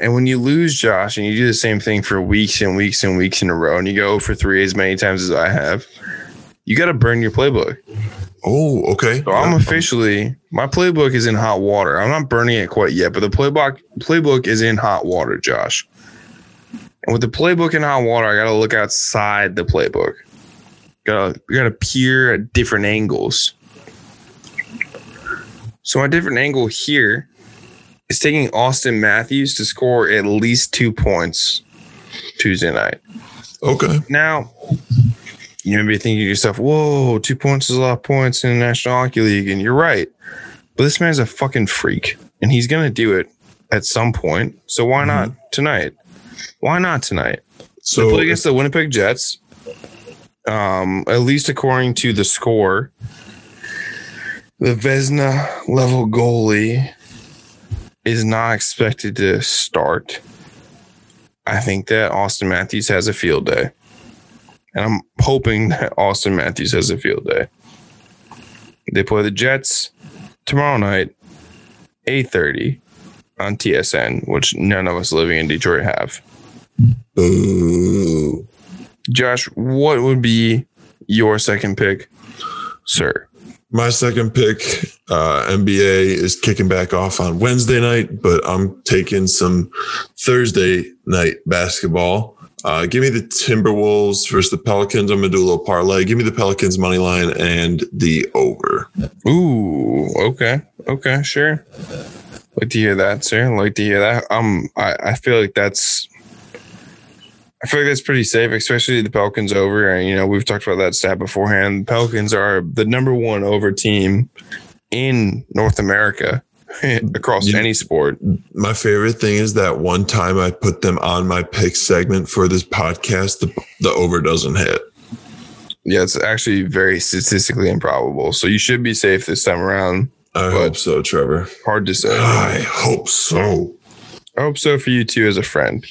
And when you lose, Josh, and you do the same thing for weeks and weeks and weeks in a row, and you go for three as many times as I have, you got to burn your playbook. Oh, okay. So I'm Yeah. officially my playbook is in hot water. I'm not burning it quite yet, but the playbook playbook is in hot water, Josh. And with the playbook in hot water, I got to look outside the playbook. Got to got to peer at different angles. So my different angle here is taking Auston Matthews to score at least two points Tuesday night. Okay. Now, you may be thinking to yourself, whoa, two points is a lot of points in the National Hockey League. And you're right. But this man's a fucking freak. And he's going to do it at some point. So why mm-hmm. not tonight? Why not tonight? So they play against the Winnipeg Jets. Um, at least according to the score, the Vezina level goalie is not expected to start. I think that Auston Matthews has a field day. And I'm hoping that Auston Matthews has a field day. They play the Jets tomorrow night, 8:30 on TSN, which none of us living in Detroit have. Ooh. Josh, what would be your second pick, sir? My second pick, uh, NBA is kicking back off on Wednesday night, but I'm taking some Thursday night basketball. Uh, give me the Timberwolves versus the Pelicans. I'm gonna do a little parlay. Give me the Pelicans money line and the over. Ooh, okay, okay, sure. Like to hear that, sir. Like to hear that. Um, I, I feel like that's, I feel like that's pretty safe, especially the Pelicans over. And you know, we've talked about that stat beforehand. Pelicans are the number one over team in North America across Yeah. any sport. My favorite thing is that one time I put them on my pick segment for this podcast, the, the over doesn't hit. Yeah, it's actually very statistically improbable. So you should be safe this time around. I hope so, Trevor. Hard to say. I hope so. I hope so for you too as a friend.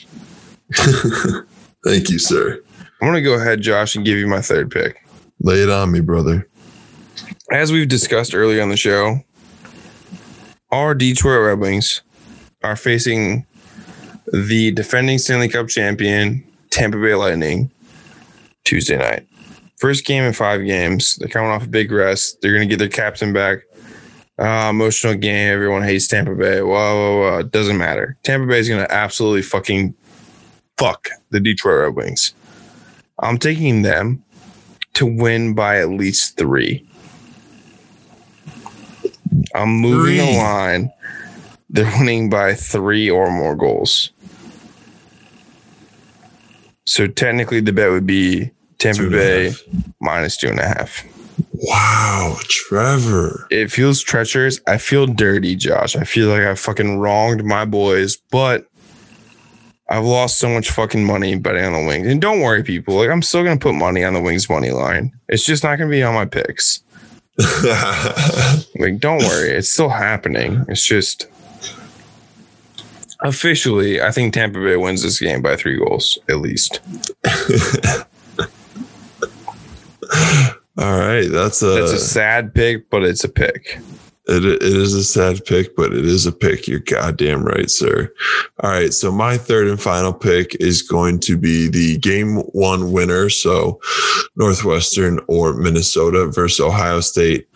Thank you, sir. I'm gonna go ahead, Josh, and give you my third pick. Lay it on me, brother. As we've discussed earlier on the show, our Detroit Red Wings are facing the defending Stanley Cup champion Tampa Bay Lightning Tuesday night. First game in five games. They're coming off a big rest. They're going to get their captain back. Uh, emotional game. Everyone hates Tampa Bay. Whoa, whoa, whoa. It doesn't matter. Tampa Bay is going to absolutely fucking fuck the Detroit Red Wings. I'm taking them to win by at least three. I'm moving the line. They're winning by three or more goals. So technically, the bet would be Tampa Two and a Bay minus two and a half. Wow, Trevor. It feels treacherous. I feel dirty, Josh. I feel like I fucking wronged my boys, but I've lost so much fucking money betting on the Wings. And don't worry, people. Like I'm still gonna put money on the Wings money line. It's just not gonna be on my picks. Like, don't worry, it's still happening. It's just officially, I think Tampa Bay wins this game by three goals at least. All right, that's a, That's a sad pick, but it's a pick. It, it is a sad pick, but it is a pick. You're goddamn right, sir. All right, so my third and final pick is going to be the game one winner. So Northwestern or Minnesota versus Ohio State.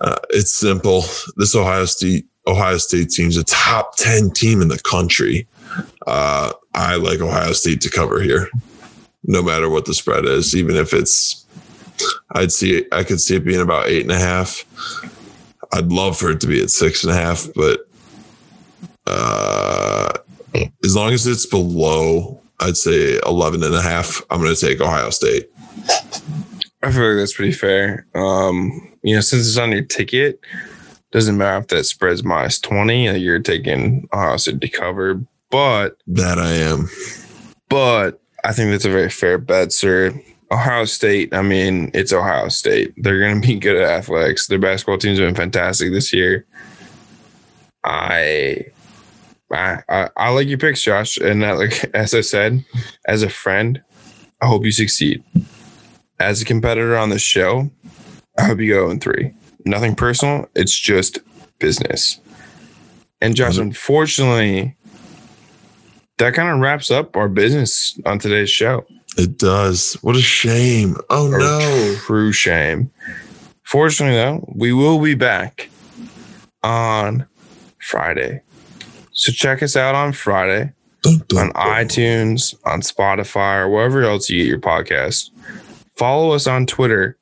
Uh, it's simple. This Ohio State Ohio State team's a top ten team in the country. Uh, I like Ohio State to cover here, no matter what the spread is, even if it's. I'd see I could see it being about eight and a half. I'd love for it to be at six and a half, but uh, as long as it's below, I'd say 11 and a half, I'm going to take Ohio State. I feel like that's pretty fair. Um, you know, since it's on your ticket, doesn't matter if that spreads minus 20, uh, you're taking Ohio State to cover. But, That I am. but I think that's a very fair bet, sir. Ohio State, I mean, it's Ohio State. They're going to be good at athletics. Their basketball team's been fantastic this year. I, I, I, I like your picks, Josh. And that, like, as I said, as a friend, I hope you succeed. As a competitor on the show, I hope you go in three. Nothing personal. It's just business. And Josh, Mhm. unfortunately, that kind of wraps up our business on today's show. It does. What a shame. Oh, A no. true shame. Fortunately, though, we will be back on Friday. So check us out on Friday Dun, dun, on dun. iTunes, on Spotify, or wherever else you get your podcast. Follow us on Twitter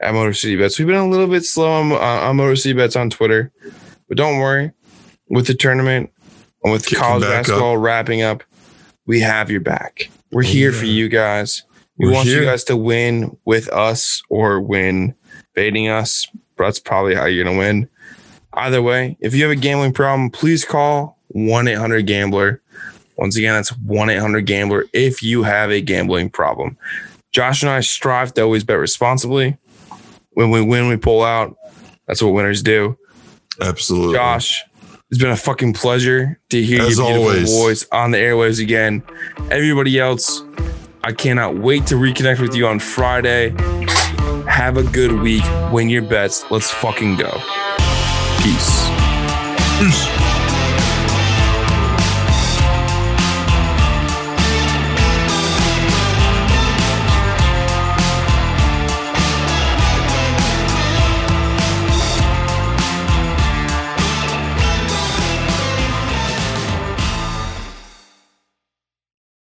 at Motor City Bets. We've been a little bit slow on, on Motor City Bets on Twitter, but don't worry. With the tournament and with Kicking college basketball wrapping up, we have your back. We're here for you guys. We We're want you guys to win with us or win baiting us. That's probably how you're going to win. Either way, if you have a gambling problem, please call 1 800 Gambler. Once again, that's 1 800 Gambler if you have a gambling problem. Josh and I strive to always bet responsibly. When we win, we pull out. That's what winners do. Absolutely. Josh, it's been a fucking pleasure to hear As your beautiful always. voice on the airwaves again. Everybody else, I cannot wait to reconnect with you on Friday. Have a good week. Win your bets. Let's fucking go. Peace. Peace.